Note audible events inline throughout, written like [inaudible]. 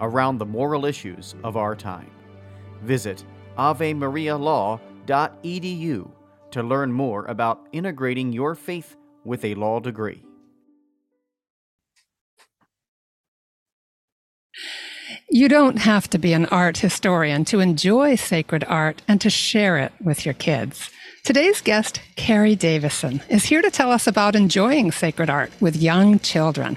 around the moral issues of our time. Visit avemarialaw.edu to learn more about integrating your faith with a law degree. You don't have to be an art historian to enjoy sacred art and to share it with your kids. Today's guest, Kerri Davison, is here to tell us about enjoying sacred art with young children.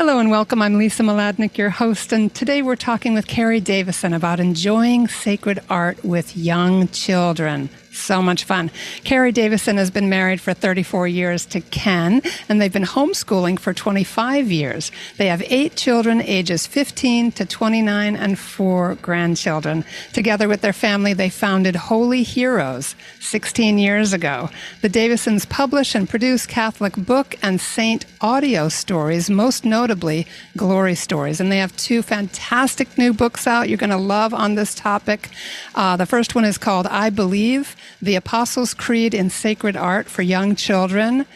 Hello and welcome. I'm Lisa Mladinich, your host, and today we're talking with Kerri Davison about enjoying sacred art with young children. So much fun. Kerri Davison has been married for 34 years to Ken, and they've been homeschooling for 25 years. They have eight children, ages 15 to 29, and four grandchildren. Together with their family, they founded Holy Heroes 16 years ago. The Davisons publish and produce Catholic book and saint audio stories, most notably Glory Stories. And they have two fantastic new books out you're going to love on this topic. Uh, the first one is called I Believe the Apostles' Creed in Sacred Art for Young Children.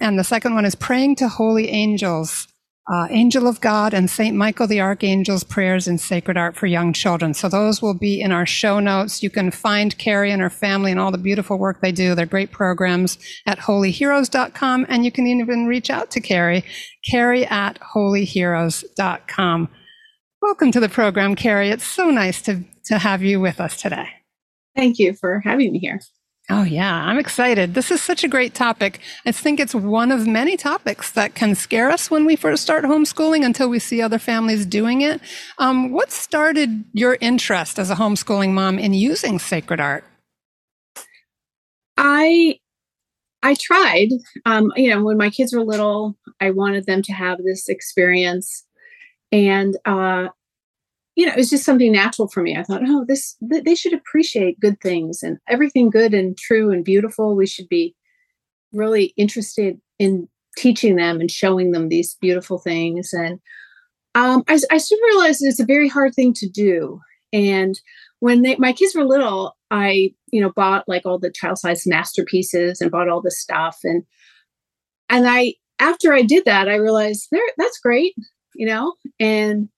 And the second one is Praying to Holy Angels, uh, Angel of God, and St. Michael the Archangel's Prayers in Sacred Art for Young Children. So those will be in our show notes. You can find Kerri and her family and all the beautiful work they do. They're great programs at holyheroes.com. And you can even reach out to Kerri, Kerri at holyheroes.com. Welcome to the program, Kerri. It's so nice to, to have you with us today. Thank you for having me here. Oh, yeah, I'm excited. This is such a great topic. I think it's one of many topics that can scare us when we first start homeschooling until we see other families doing it. Um, what started your interest as a homeschooling mom in using sacred art? I I tried. Um, you know, when my kids were little, I wanted them to have this experience, and uh, you know, it was just something natural for me. I thought, oh, this th- they should appreciate good things and everything good and true and beautiful. We should be really interested in teaching them and showing them these beautiful things. And um, I, I soon realized it's a very hard thing to do. And when they, my kids were little, I, you know, bought like all the child size masterpieces and bought all the stuff. And and I, after I did that, I realized there, that's great, you know, and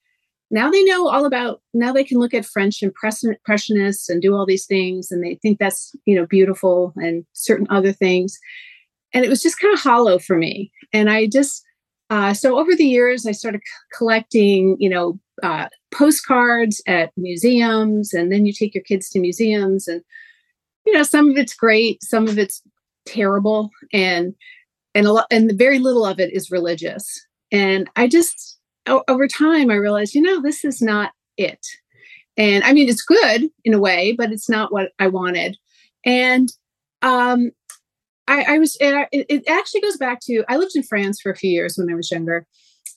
now they know all about now they can look at french impressionists and do all these things and they think that's you know beautiful and certain other things. And it was just kind of hollow for me. And i just uh, so over the years i started c- collecting you know uh, postcards at museums and then you take your kids to museums and you know some of it's great some of it's terrible and and a lot and very little of it is religious. And i just over time, I realized, you know, this is not it. And I mean, it's good in a way, but it's not what I wanted. And um, I, I was, it, it actually goes back to, I lived in France for a few years when I was younger.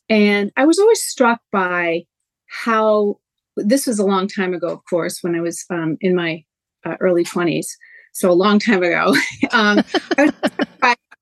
And I was always struck by how this was a long time ago, of course, when I was um, in my uh, early 20s. So a long time ago. [laughs] um,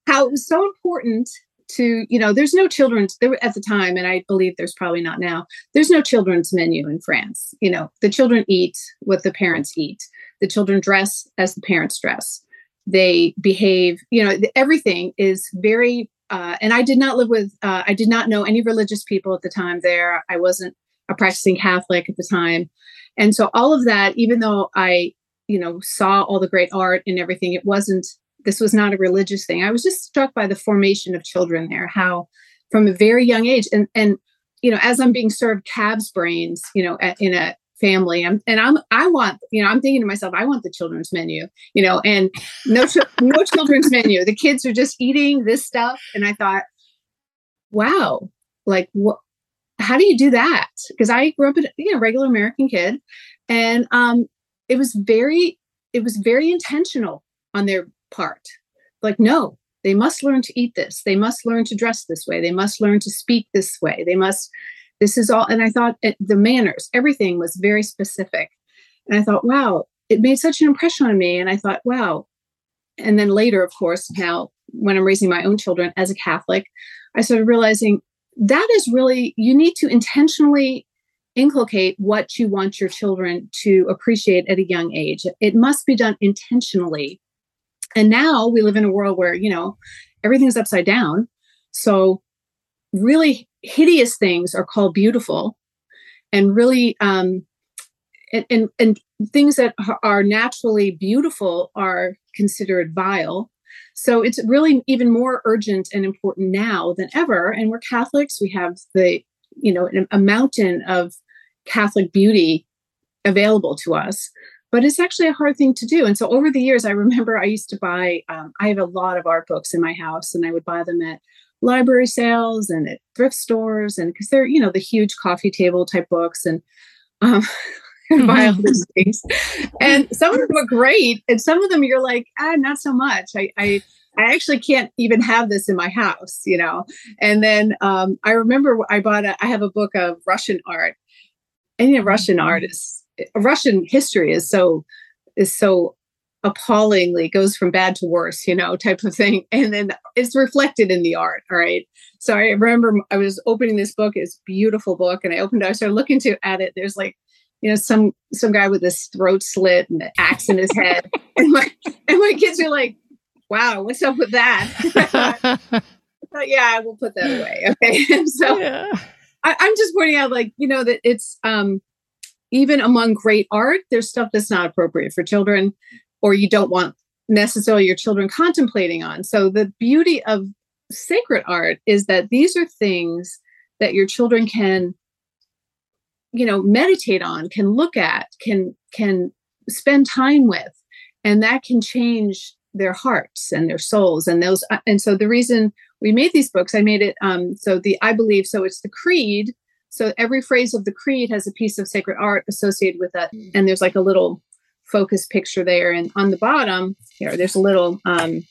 how it was so important to you know there's no children's there at the time and i believe there's probably not now there's no children's menu in france. You know the children eat what the parents eat. The children dress as the parents dress. They behave you know everything is very uh, and i did not live with uh, i did not know any religious people at the time there. I wasn't a practicing catholic at the time. And so all of that even though i you know saw all the great art and everything it wasn't this was not a religious thing. I was just struck by the formation of children there, how from a very young age, and and you know, as I'm being served calves brains, you know, at, in a family, I'm, and I'm I want, you know, I'm thinking to myself, I want the children's menu, you know, and no no [laughs] children's menu. The kids are just eating this stuff, and I thought, wow, like what? How do you do that? Because I grew up a you know regular American kid, and um, it was very it was very intentional on their part. Like, no, they must learn to eat this. They must learn to dress this way. They must learn to speak this way. They must, this is all. And I thought it, the manners, everything was very specific. And I thought, wow, it made such an impression on me. And I thought, wow. And then later, of course, now when I'm raising my own children as a Catholic, I started realizing that is really, you need to intentionally inculcate what you want your children to appreciate at a young age. It must be done intentionally and now we live in a world where, you know, everything's upside down. So really hideous things are called beautiful and really um and, and, and things that are naturally beautiful are considered vile. So it's really even more urgent and important now than ever. And we're catholics. We have the you know a mountain of catholic beauty available to us but it's actually a hard thing to do. And so over the years, I remember I used to buy, um, I have a lot of art books in my house, and I would buy them at library sales and at thrift stores, and because they're, you know, the huge coffee table type books, and um, [laughs] buy all these [laughs] things. And some of them are great, and some of them you're like, ah, not so much. I, I I actually can't even have this in my house, you know. And then um, I remember I bought a, I have a book of Russian art, and know, Russian mm-hmm. is Russian history is so is so appallingly goes from bad to worse, you know, type of thing. [laughs] And then it's reflected in the art. All right. So I remember I was opening this book, it's beautiful book, and I opened it, I started looking to at it. There's like, you know, some some guy with his throat slit and an axe in his head. [laughs] and my and my kids are like, wow, what's up with that? [laughs] but yeah, I will put that away. Okay. so yeah. I, I'm just pointing out like, you know, that it's um even among great art, there's stuff that's not appropriate for children or you don't want necessarily your children contemplating on. So the beauty of sacred art is that these are things that your children can you know meditate on can look at can can spend time with and that can change their hearts and their souls and those uh, and so the reason we made these books i made it um so the i believe so it's the creed so every phrase of the creed has a piece of sacred art associated with it. Mm. And there's like a little focus picture there. And on the bottom here, there's a little. Um,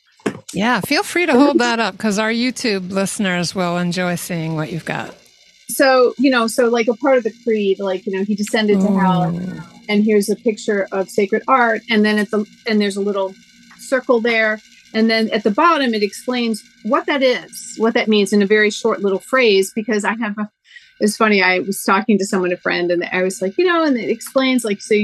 yeah, feel free to hold that up because our YouTube listeners will enjoy seeing what you've got. So, you know, so like a part of the creed, like, you know, he descended to hell. And here's a picture of sacred art. And then at the, and there's a little circle there. And then at the bottom, it explains what that is, what that means in a very short little phrase, because I have a it's funny. I was talking to someone, a friend, and I was like, you know, and it explains like, so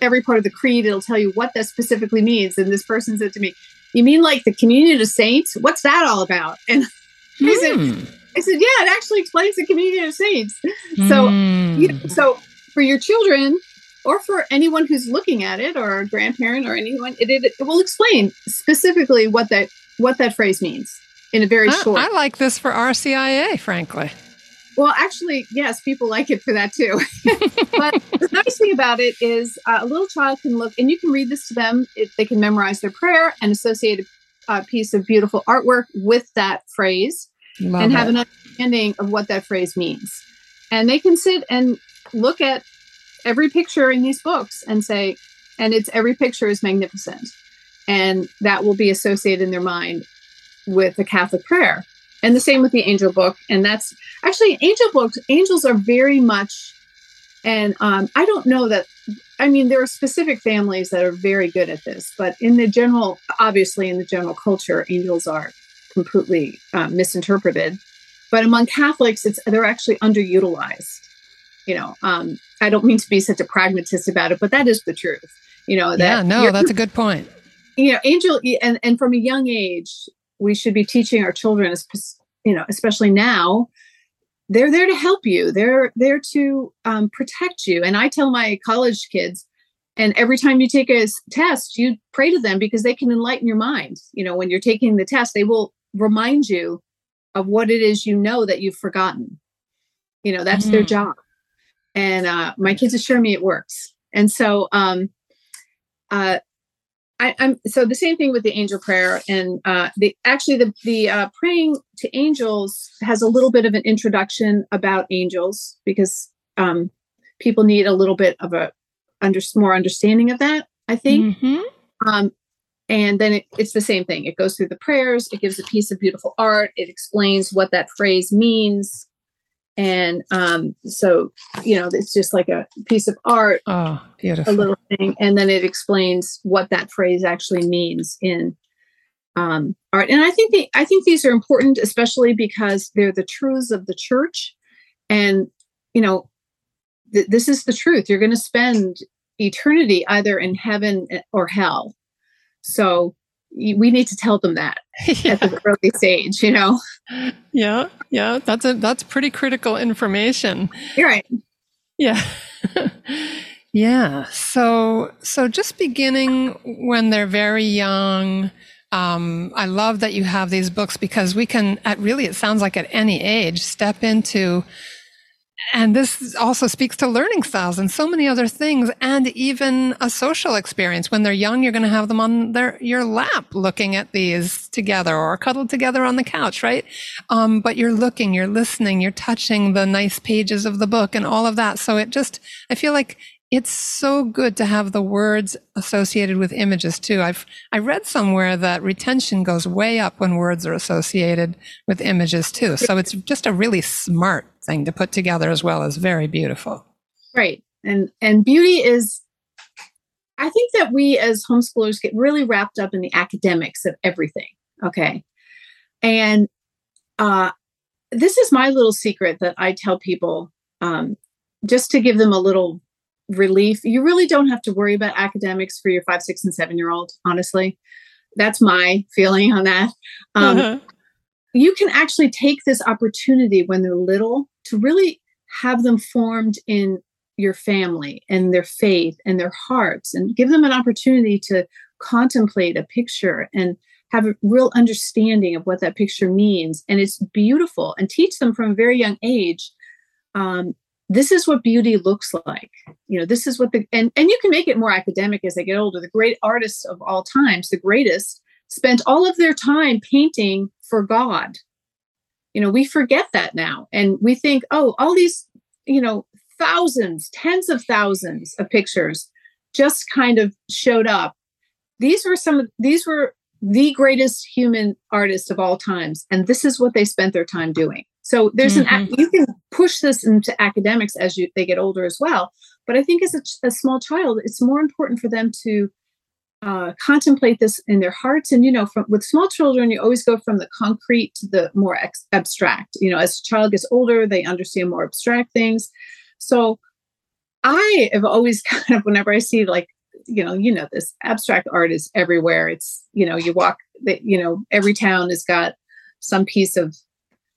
every part of the creed, it'll tell you what that specifically means. And this person said to me, you mean like the communion of saints? What's that all about? [laughs] And mm. I said, hmm. I said, yeah, it actually explains the communion of saints. Mm. [laughs] So, you know, so for your children or for anyone who's looking at it or a grandparent or anyone, it, it, it will explain specifically what that what that phrase means in a very I, short. I like this for RCIA, frankly. Well, actually, yes, people like it for that too. [laughs] but the nice thing about it is uh, a little child can look, and you can read this to them. They can memorize their prayer and associate a uh, piece of beautiful artwork with that phrase Love and it. have an understanding of what that phrase means. And they can sit and look at every picture in these books and say, and it's every picture is magnificent. And that will be associated in their mind with a Catholic prayer and the same with the angel book and that's actually angel books angels are very much and um, i don't know that i mean there are specific families that are very good at this but in the general obviously in the general culture angels are completely uh, misinterpreted. But among Catholics, it's they're actually underutilized. You know, um, I don't mean to be such a pragmatist about it, but that is the truth. You know, that yeah, no, that's a good point. [laughs] You know, angel, and and from a young age, we should be teaching our children, you know, especially now, they're there to help you. They're there to um, protect you. And I tell my college kids, and every time you take a test, you pray to them because they can enlighten your mind. You know, when you're taking the test, they will remind you of what it is you know that you've forgotten. You know, that's mm. their job. And uh, my kids assure me it works. And so, um, uh, I, am so the same thing with the angel prayer, and uh, the actually the the uh, praying to angels has a little bit of an introduction about angels because um, people need a little bit of a under more understanding of that. I think, mm-hmm. um, and then it, it's the same thing. It goes through the prayers. It gives a piece of beautiful art. It explains what that phrase means and um, so you know it's just like a piece of art oh beautiful. a little thing and then it explains what that phrase actually means in um, art. And i think the, i think these are important especially because they're the truths of the church. And you know th- this is the truth. You're going to spend eternity either in heaven eh, or hell. So we need to tell them that yeah. [laughs] at the early stage you know? Yeah yeah that's a that's pretty critical information. You're right. Yeah. [laughs] Yeah so so just beginning when they're very young um, I love that you have these books because we can, at really, it sounds like at any age, step into and this also speaks to learning styles and so many other things and even a social experience. When they're young you're going to have them on their your lap looking at these together or cuddled together on the couch right? Um, but you're looking you're listening you're touching the nice pages of the book and all of that. So it just i feel like it's so good to have the words associated with images too. I've I read somewhere that retention goes way up when words are associated with images too. So it's just a really smart thing to put together as well as very beautiful. Right. And and beauty is I think that we as homeschoolers get really wrapped up in the academics of everything. Okay. And uh this is my little secret that I tell people um just to give them a little relief. You really don't have to worry about academics for your five, six, and seven year old, honestly. That's my feeling on that. Um, uh-huh. You can actually take this opportunity when they're little to really have them formed in your family and their faith and their hearts and give them an opportunity to contemplate a picture and have a real understanding of what that picture means. And it's beautiful and teach them from a very young age um, this is what beauty looks like. You know this is what the and and you can make it more academic as they get older. The great artists of all times the greatest spent all of their time painting for god. You know we forget that now. And we think oh all these you know thousands tens of thousands of pictures just kind of showed up. These were some of these were the greatest human artists of all times and this is what they spent their time doing so there's mm-hmm. an you can push this into academics as you they get older as well. But I think as a, a small child, it's more important for them to uh, contemplate this in their hearts. And you know, from with small children, you always go from the concrete to the more ex- abstract. You know, as a child gets older, they understand more abstract things. So I have always [laughs] kind of whenever I see like you know you know this abstract art is everywhere. It's you know you walk that you know every town has got some piece of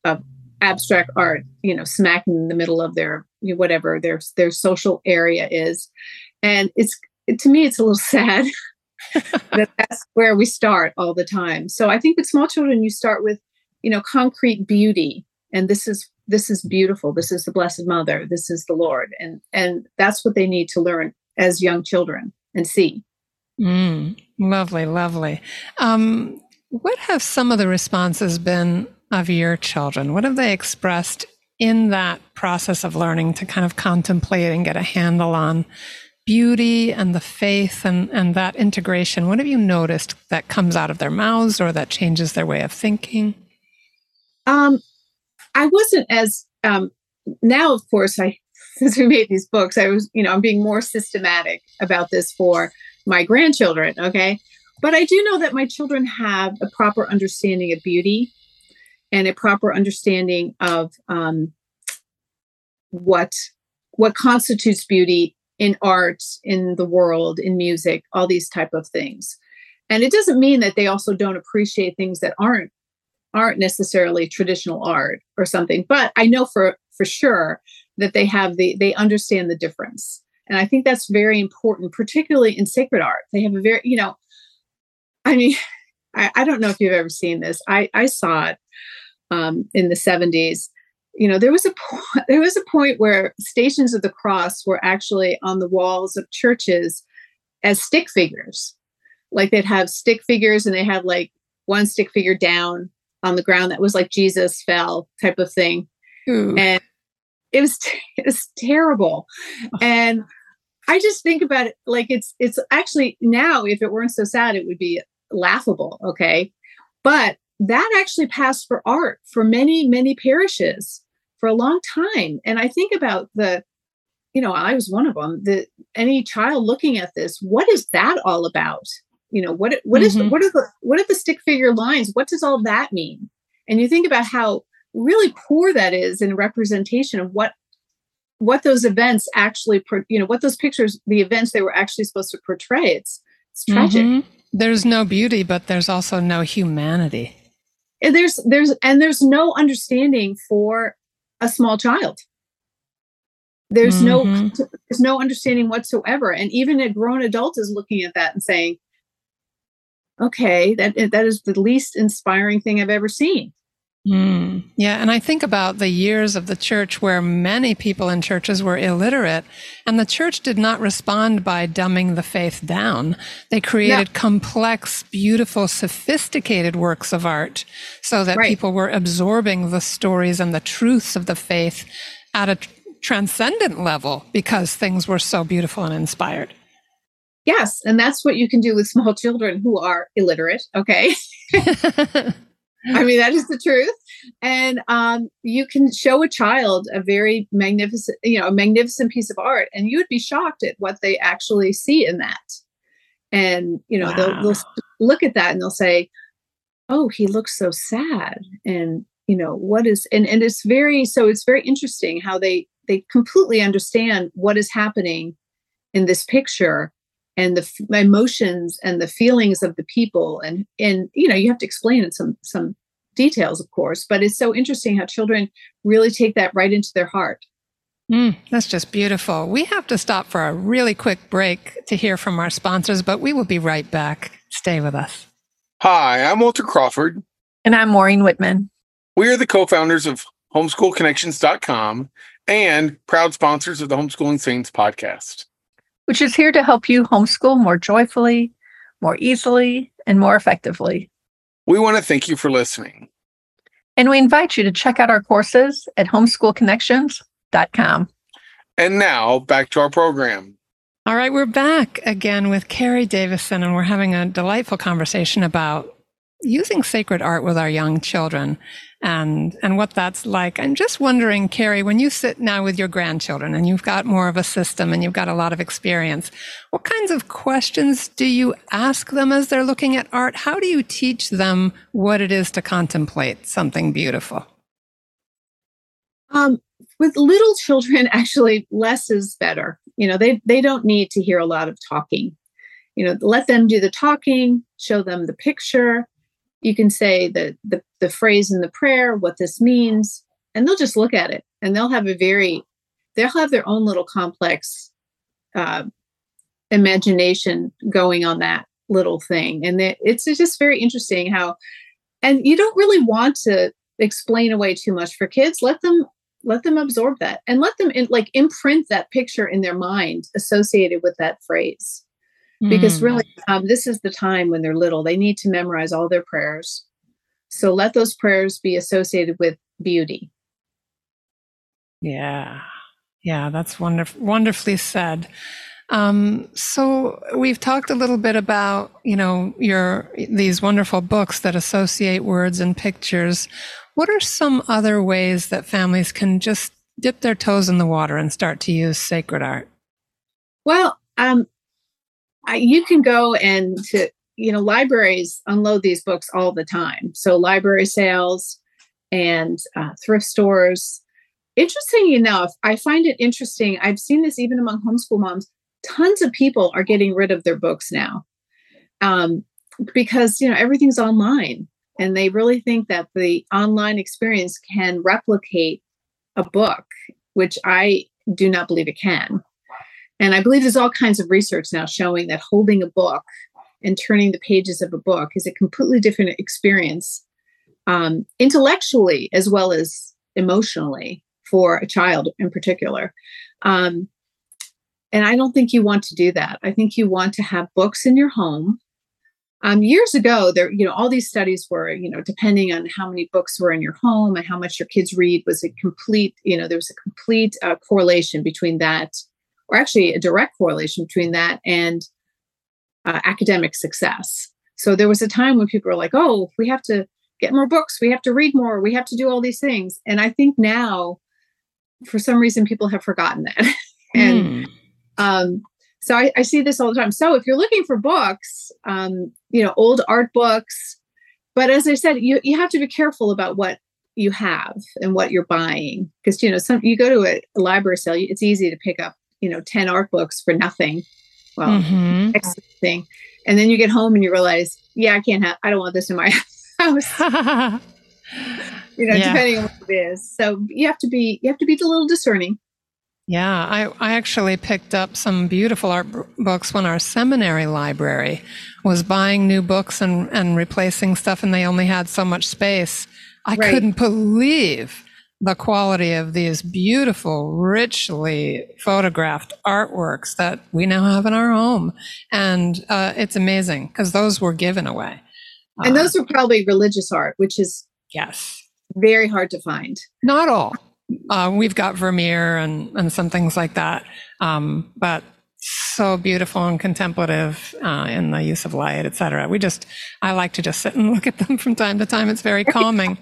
of abstract art, you know, smack in the middle of their you know, whatever their their social area is, and it's to me it's a little [laughs] sad [laughs] that that's where we start all the time. So I think with small children you start with you know concrete beauty, and this is this is beautiful. This is the Blessed Mother. This is the Lord, and and that's what they need to learn as young children and see. Mm, lovely, lovely. Um, what have some of the responses been of your children? What have they expressed in that process of learning to kind of contemplate and get a handle on beauty and the faith and, and that integration? What have you noticed that comes out of their mouths or that changes their way of thinking? Um, I wasn't as um, now, of course, I [laughs] since we made these books, I was, you know, I'm being more systematic about this for my grandchildren. Okay. but I do know that my children have a proper understanding of beauty and a proper understanding of um, what what constitutes beauty in art, in the world, in music, all these type of things. And it doesn't mean that they also don't appreciate things that aren't aren't necessarily traditional art or something. But I know for for sure that they have the they understand the difference. And I think that's very important, particularly in sacred art. They have a very, you know, I mean, I, I don't know if you've ever seen this. I, I saw it um, in the 70s. You know, there was a [laughs] po- there was a point where stations of the cross were actually on the walls of churches as stick figures. Like they'd have stick figures and they had like one stick figure down on the ground that was like Jesus fell type of thing. Ooh. And it was [laughs] it was terrible. And I just think about it like it's it's actually now if it weren't so sad it would be laughable, okay? But that actually passed for art for many many parishes for a long time. And I think about the you know, I was one of them. The any child looking at this, what is that all about? You know, what what is, mm-hmm. what are the what are the stick figure lines? What does all that mean? And you think about how really poor that is in representation of what what those events actually you know what those pictures the events they were actually supposed to portray it's it's tragic mm-hmm. There's no beauty but there's also no humanity. And there's there's and there's no understanding for a small child. There's mm-hmm. no there's no understanding whatsoever. And even a grown adult is looking at that and saying okay that that is the least inspiring thing i've ever seen Mm, yeah, and I think about the years of the church where many people in churches were illiterate, and the church did not respond by dumbing the faith down. They created no. complex, beautiful, sophisticated works of art so that right. people were absorbing the stories and the truths of the faith at a transcendent level because things were so beautiful and inspired. Yes, and that's what you can do with small children who are illiterate, okay? [laughs] I mean, that is the truth. And um, you can show a child a very magnificent, you know, a magnificent piece of art, and you would be shocked at what they actually see in that. And you know, wow. they'll, they'll look at that and they'll say, "Oh, he looks so sad," and you know, what is and and it's very so it's very interesting how they they completely understand what is happening in this picture and the f- emotions and the feelings of the people and and you know you have to explain in some some details of course but it's so interesting how children really take that right into their heart. Mm, that's just beautiful. We have to stop for a really quick break to hear from our sponsors but we will be right back. Stay with us. Hi i'm walter crawford. And i'm maureen Wittmann. We are the co-founders of homeschoolconnections.com and proud sponsors of the homeschooling saints podcast which is here to help you homeschool more joyfully, more easily, and more effectively. We want to thank you for listening. And we invite you to check out our courses at homeschoolconnections.com. And now back to our program. All right, we're back again with Kerri Davison, and we're having a delightful conversation about using sacred art with our young children and and what that's like. I'm just wondering, Kerri, when you sit now with your grandchildren and you've got more of a system and you've got a lot of experience, what kinds of questions do you ask them as they're looking at art? How do you teach them what it is to contemplate something beautiful? Um, with little children, [laughs] actually, less is better. You know, they they don't need to hear a lot of talking. You know, let them do the talking, show them the picture, you can say the, the the phrase in the prayer what this means and they'll just look at it and they'll have a very they'll have their own little complex uh, imagination going on that little thing. And it's just very interesting how and you don't really want to explain away too much for kids. Let them let them absorb that and let them in, like imprint that picture in their mind associated with that phrase because hmm. really um, this is the time when they're little they need to memorize all their prayers. So let those prayers be associated with beauty. Yeah. Yeah that's wonderful wonderfully said. Um, so we've talked a little bit about you know your these wonderful books that associate words and pictures. What are some other ways that families can just dip their toes in the water and start to use sacred art? Well um, I, you can go and to you know, libraries unload these books all the time. So library sales and uh, thrift stores. Interesting enough, I find it interesting. I've seen this even among homeschool moms. Tons of people are getting rid of their books now um, because you know everything's online, and they really think that the online experience can replicate a book, which I do not believe it can. And I believe there's all kinds of research now showing that holding a book and turning the pages of a book is a completely different experience, um, intellectually as well as emotionally for a child in particular. Um, and I don't think you want to do that. I think you want to have books in your home. Um, years ago, there, you know, all these studies were, you know, depending on how many books were in your home and how much your kids read, was a complete, you know, there was a complete uh, correlation between that or actually a direct correlation between that and uh, academic success. So there was a time when people were like, oh, we have to get more books, we have to read more, we have to do all these things. And I think now, for some reason, people have forgotten that. [laughs] and mm. um, so I, I, see this all the time. So if you're looking for books, um, you know, old art books, but as I said, you, you have to be careful about what you have and what you're buying because you know some you go to a, a library sale it's easy to pick up you know 10 art books for nothing well mm-hmm. thing and then you get home and you realize yeah i can't have i don't want this in my [laughs] house [laughs] you know yeah. depending on what it is so you have to be you have to be a little discerning yeah, I, I actually picked up some beautiful art b- books when our seminary library was buying new books and, and replacing stuff, and they only had so much space. I right. couldn't believe the quality of these beautiful, richly photographed artworks that we now have in our home. And uh, it's amazing because those were given away. And uh, those were probably religious art, which is yes, very hard to find. Not all. Uh, we've got Vermeer and, and some things like that. Um, but so beautiful and contemplative uh, in the use of light, etc. We just, I like to just sit and [laughs] look at them from time to time. It's very calming.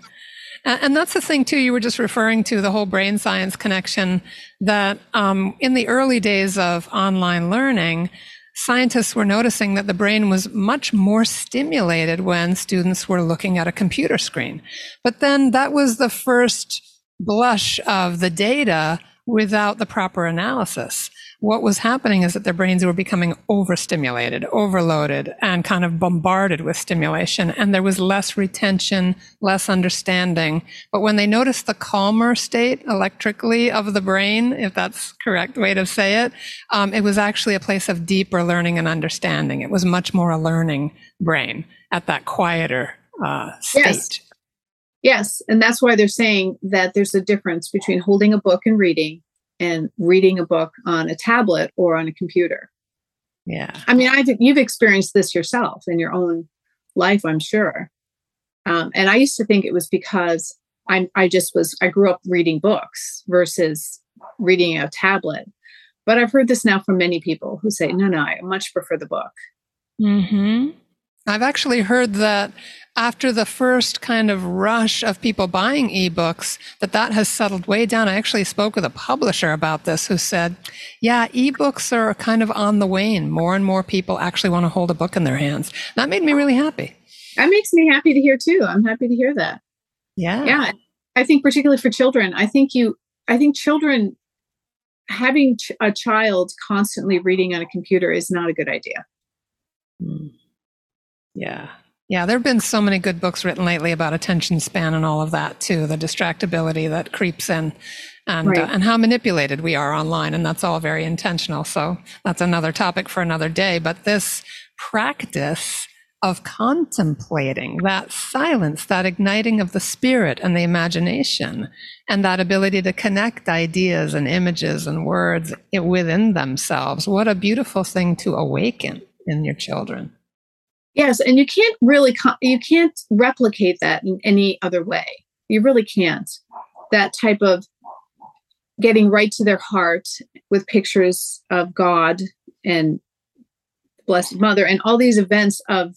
And that's the thing too. You were just referring to the whole brain science connection. That um, in the early days of online learning, scientists were noticing that the brain was much more stimulated when students were looking at a computer screen. But then that was the first blush of the data without the proper analysis what was happening is that their brains were becoming overstimulated, overloaded, and kind of bombarded with stimulation. And there was less retention, less understanding. But when they noticed the calmer state electrically of the brain, if that's correct way to say it, um, it was actually a place of deeper learning and understanding. It was much more a learning brain at that quieter uh, state. Yes. Yes, and that's why they're saying that there's a difference between holding a book and reading and reading a book on a tablet or on a computer. Yeah. I mean, I think you've experienced this yourself in your own life, I'm sure. Um, and I used to think it was because I, I just was, I grew up reading books versus reading a tablet. But I've heard this now from many people who say, no, no, I much prefer the book. hmm I've actually heard that after the first kind of rush of people buying ebooks that that has settled way down. I actually spoke with a publisher about this who said yeah ebooks are kind of on the wane. More and more people actually want to hold a book in their hands. That made me really happy. That makes me happy to hear too. I'm happy to hear that. Yeah. Yeah. I think particularly for children i think you i think children having ch- a child constantly reading on a computer is not a good idea. Mm. Yeah yeah, there have been so many good books written lately about attention span and all of that too, the distractibility that creeps in and right. uh, and how manipulated we are online and that's all very intentional. So that's another topic for another day, but this practice of contemplating that silence, that igniting of the spirit and the imagination, and that ability to connect ideas and images and words within themselves. What a beautiful thing to awaken in your children. Yes, and you can't really you can't replicate that in any other way. You really can't. That type of getting right to their heart with pictures of God and Blessed Mother and all these events of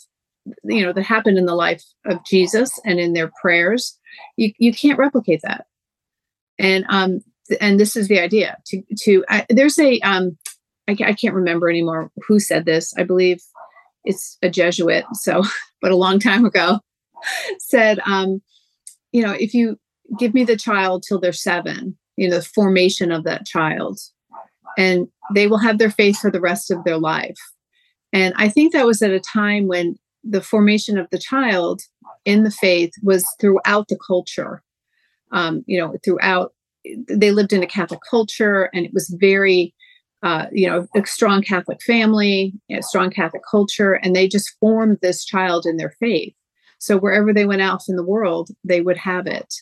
you know that happened in the life of Jesus and in their prayers. You you can't replicate that. And um and this is the idea to to I, there's a um I, I can't remember anymore who said this. I believe it's a Jesuit, so [laughs] but a long time ago, [laughs] said, um, you know, if you give me the child till they're seven, you know, the formation of that child, and they will have their faith for the rest of their life. And I think that was at a time when the formation of the child in the faith was throughout the culture. Um, you know, throughout they lived in a Catholic culture, and it was very, uh, you know, a strong Catholic family, a strong Catholic culture, and they just formed this child in their faith. So wherever they went out in the world, they would have it.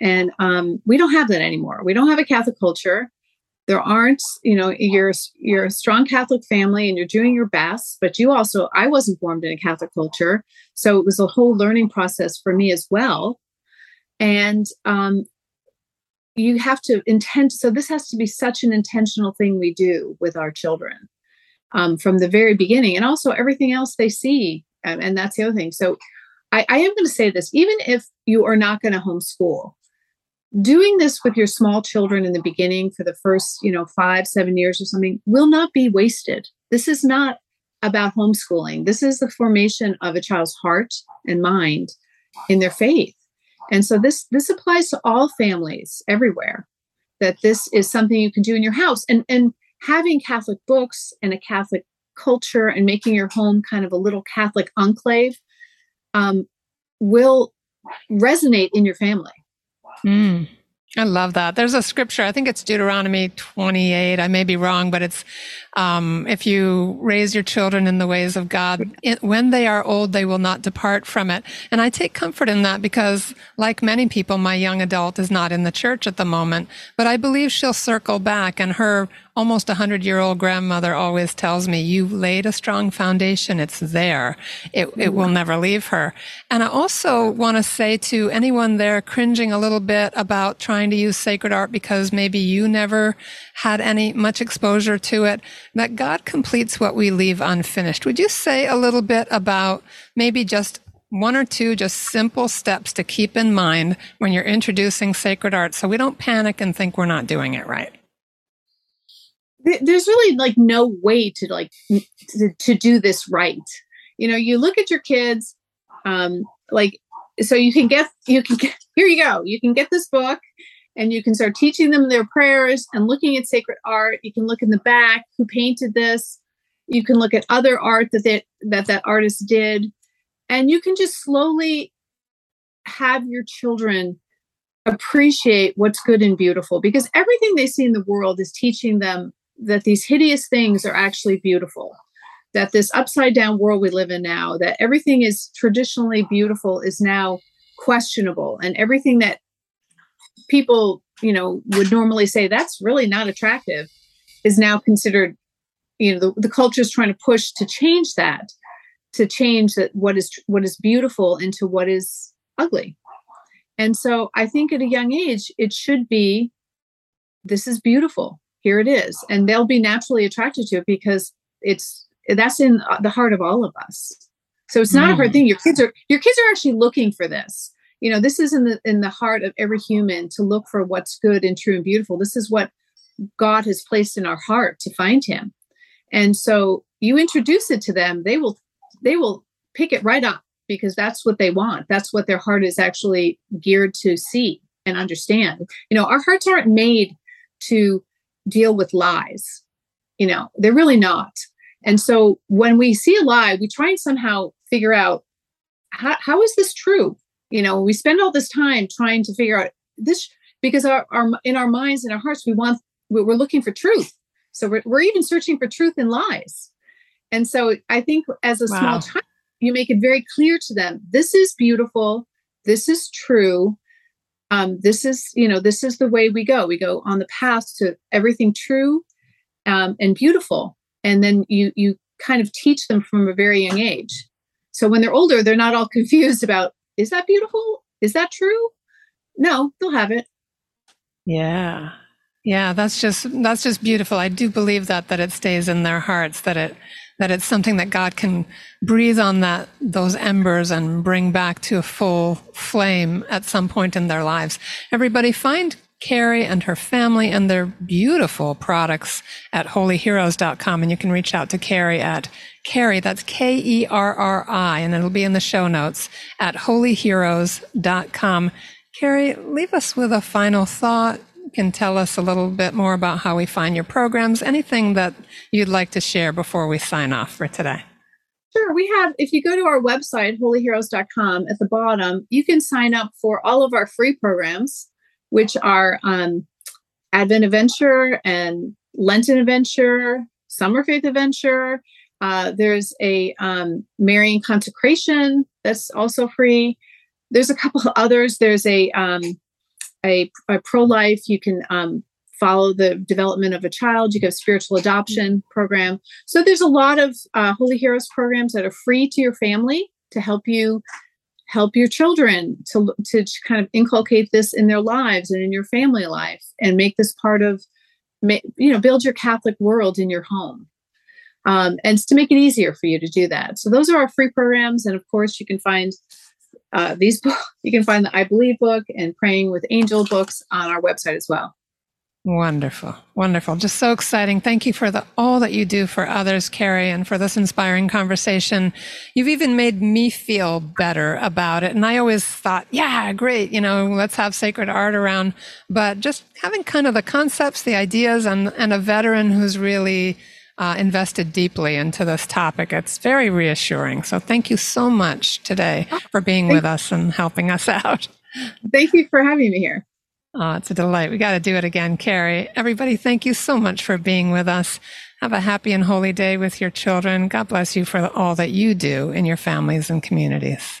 And um, we don't have that anymore. We don't have a Catholic culture. There aren't, you know, you're you're a strong Catholic family and you're doing your best, but you also I wasn't formed in a Catholic culture, so it was a whole learning process for me as well. And um, you have to intend. So this has to be such an intentional thing we do with our children um, from the very beginning, and also everything else they see. And, and that's the other thing. So I, I am going to say this: even if you are not going to homeschool, doing this with your small children in the beginning for the first, you know, five, seven years or something will not be wasted. This is not about homeschooling. This is the formation of a child's heart and mind in their faith. And so this this applies to all families everywhere. That this is something you can do in your house. And and having Catholic books and a Catholic culture and making your home kind of a little Catholic enclave um, will resonate in your family. Mm. I love that. There's a scripture, I think it's Deuteronomy 28. I may be wrong, but it's um, if you raise your children in the ways of God, it, when they are old, they will not depart from it. And I take comfort in that because, like many people, my young adult is not in the church at the moment, but I believe she'll circle back and her almost a hundred year old grandmother always tells me, you've laid a strong foundation. It's there. It, it will mm-hmm. never leave her. And I also want to say to anyone there cringing a little bit about trying to use sacred art because maybe you never had any much exposure to it, that God completes what we leave unfinished. Would you say a little bit about maybe just one or two just simple steps to keep in mind when you're introducing sacred art so we don't panic and think we're not doing it right? There's really like no way to like to, to do this right. You know you look at your kids um like so you can get you can get [laughs] here you go. You can get this book and you can start teaching them their prayers and looking at sacred art. You can look in the back who painted this. You can look at other art that they, that that artist did. And you can just slowly have your children appreciate what's good and beautiful because everything they see in the world is teaching them that these hideous things are actually beautiful that this upside down world we live in now that everything is traditionally beautiful is now questionable. And everything that people you know would normally say that's really not attractive is now considered you know the, the culture is trying to push to change that to change that what is what is beautiful into what is ugly. And so i think at a young age it should be this is beautiful here it is. And they'll be naturally attracted to it because it's that's in the heart of all of us. So it's not mm. a hard mm. thing. Your kids are your kids are actually looking for this. You know this is in the in the heart of every human to look for what's good and true and beautiful. This is what god has placed in our heart to find him. And so you introduce it to them they will they will pick it right up because that's what they want. That's what their heart is actually geared to see and understand. You know our hearts aren't made to deal with lies. You know, they're really not. And so when we see a lie, we try and somehow figure out how, how is this true? You know, we spend all this time trying to figure out this because our, our in our minds and our hearts, we want we're looking for truth. So we're, we're even searching for truth in lies. And so I think as a wow. small child, you make it very clear to them this is beautiful, this is true, um, this is you know this is the way we go. We go on the path to everything true um, and beautiful. And then you you kind of teach them from a very young age. So when they're older they're not all [laughs] confused about is that beautiful? Is that true? No they'll have it. Yeah. Yeah that's just that's just beautiful. I do believe that that it stays in their hearts that it that it's something that God can breathe on that those embers and bring back to a full flame at some point in their lives. Everybody find Kerri and her family and their beautiful products at holyheroes.com. And you can reach out to Kerri at Kerri, that's K E R R I, and it'll be in the show notes at holyheroes.com. Kerri, leave us with a final thought. Can tell us a little bit more about how we find your programs, anything that you'd like to share before we sign off for today. Sure. We have, if you go to our website, holyheroes.com, at the bottom, you can sign up for all of our free programs, which are um, Advent Adventure and Lenten Adventure, Summer Faith Adventure. Uh, there's a um, Marian Consecration that's also free. There's a couple others. There's a um, a, a pro life. You can um, follow the development of a child. You have spiritual adoption program. So there's a lot of uh, Holy Heroes programs that are free to your family to help you help your children to to kind of inculcate this in their lives and in your family life and make this part of you know build your Catholic world in your home. Um, and to make it easier for you to do that. So those are our free programs, and of course you can find uh, these books. [laughs] You can find the I Believe book and Praying with Angel books on our website as well. Wonderful. Wonderful. Just so exciting. Thank you for the, all that you do for others, Kerri, and for this inspiring conversation. You've even made me feel better about it. And I always thought, yeah, great. You know, let's have sacred art around. But just having kind of the concepts, the ideas and, and a veteran who's really uh, invested deeply into this topic, it's very reassuring. So thank you so much today for being with us and helping us [laughs] out. Thank you for having me here. Oh, it's a delight. We got to do it again, Kerri. Everybody, thank you so much for being with us. Have a happy and holy day with your children. God bless you for all that you do in your families and communities.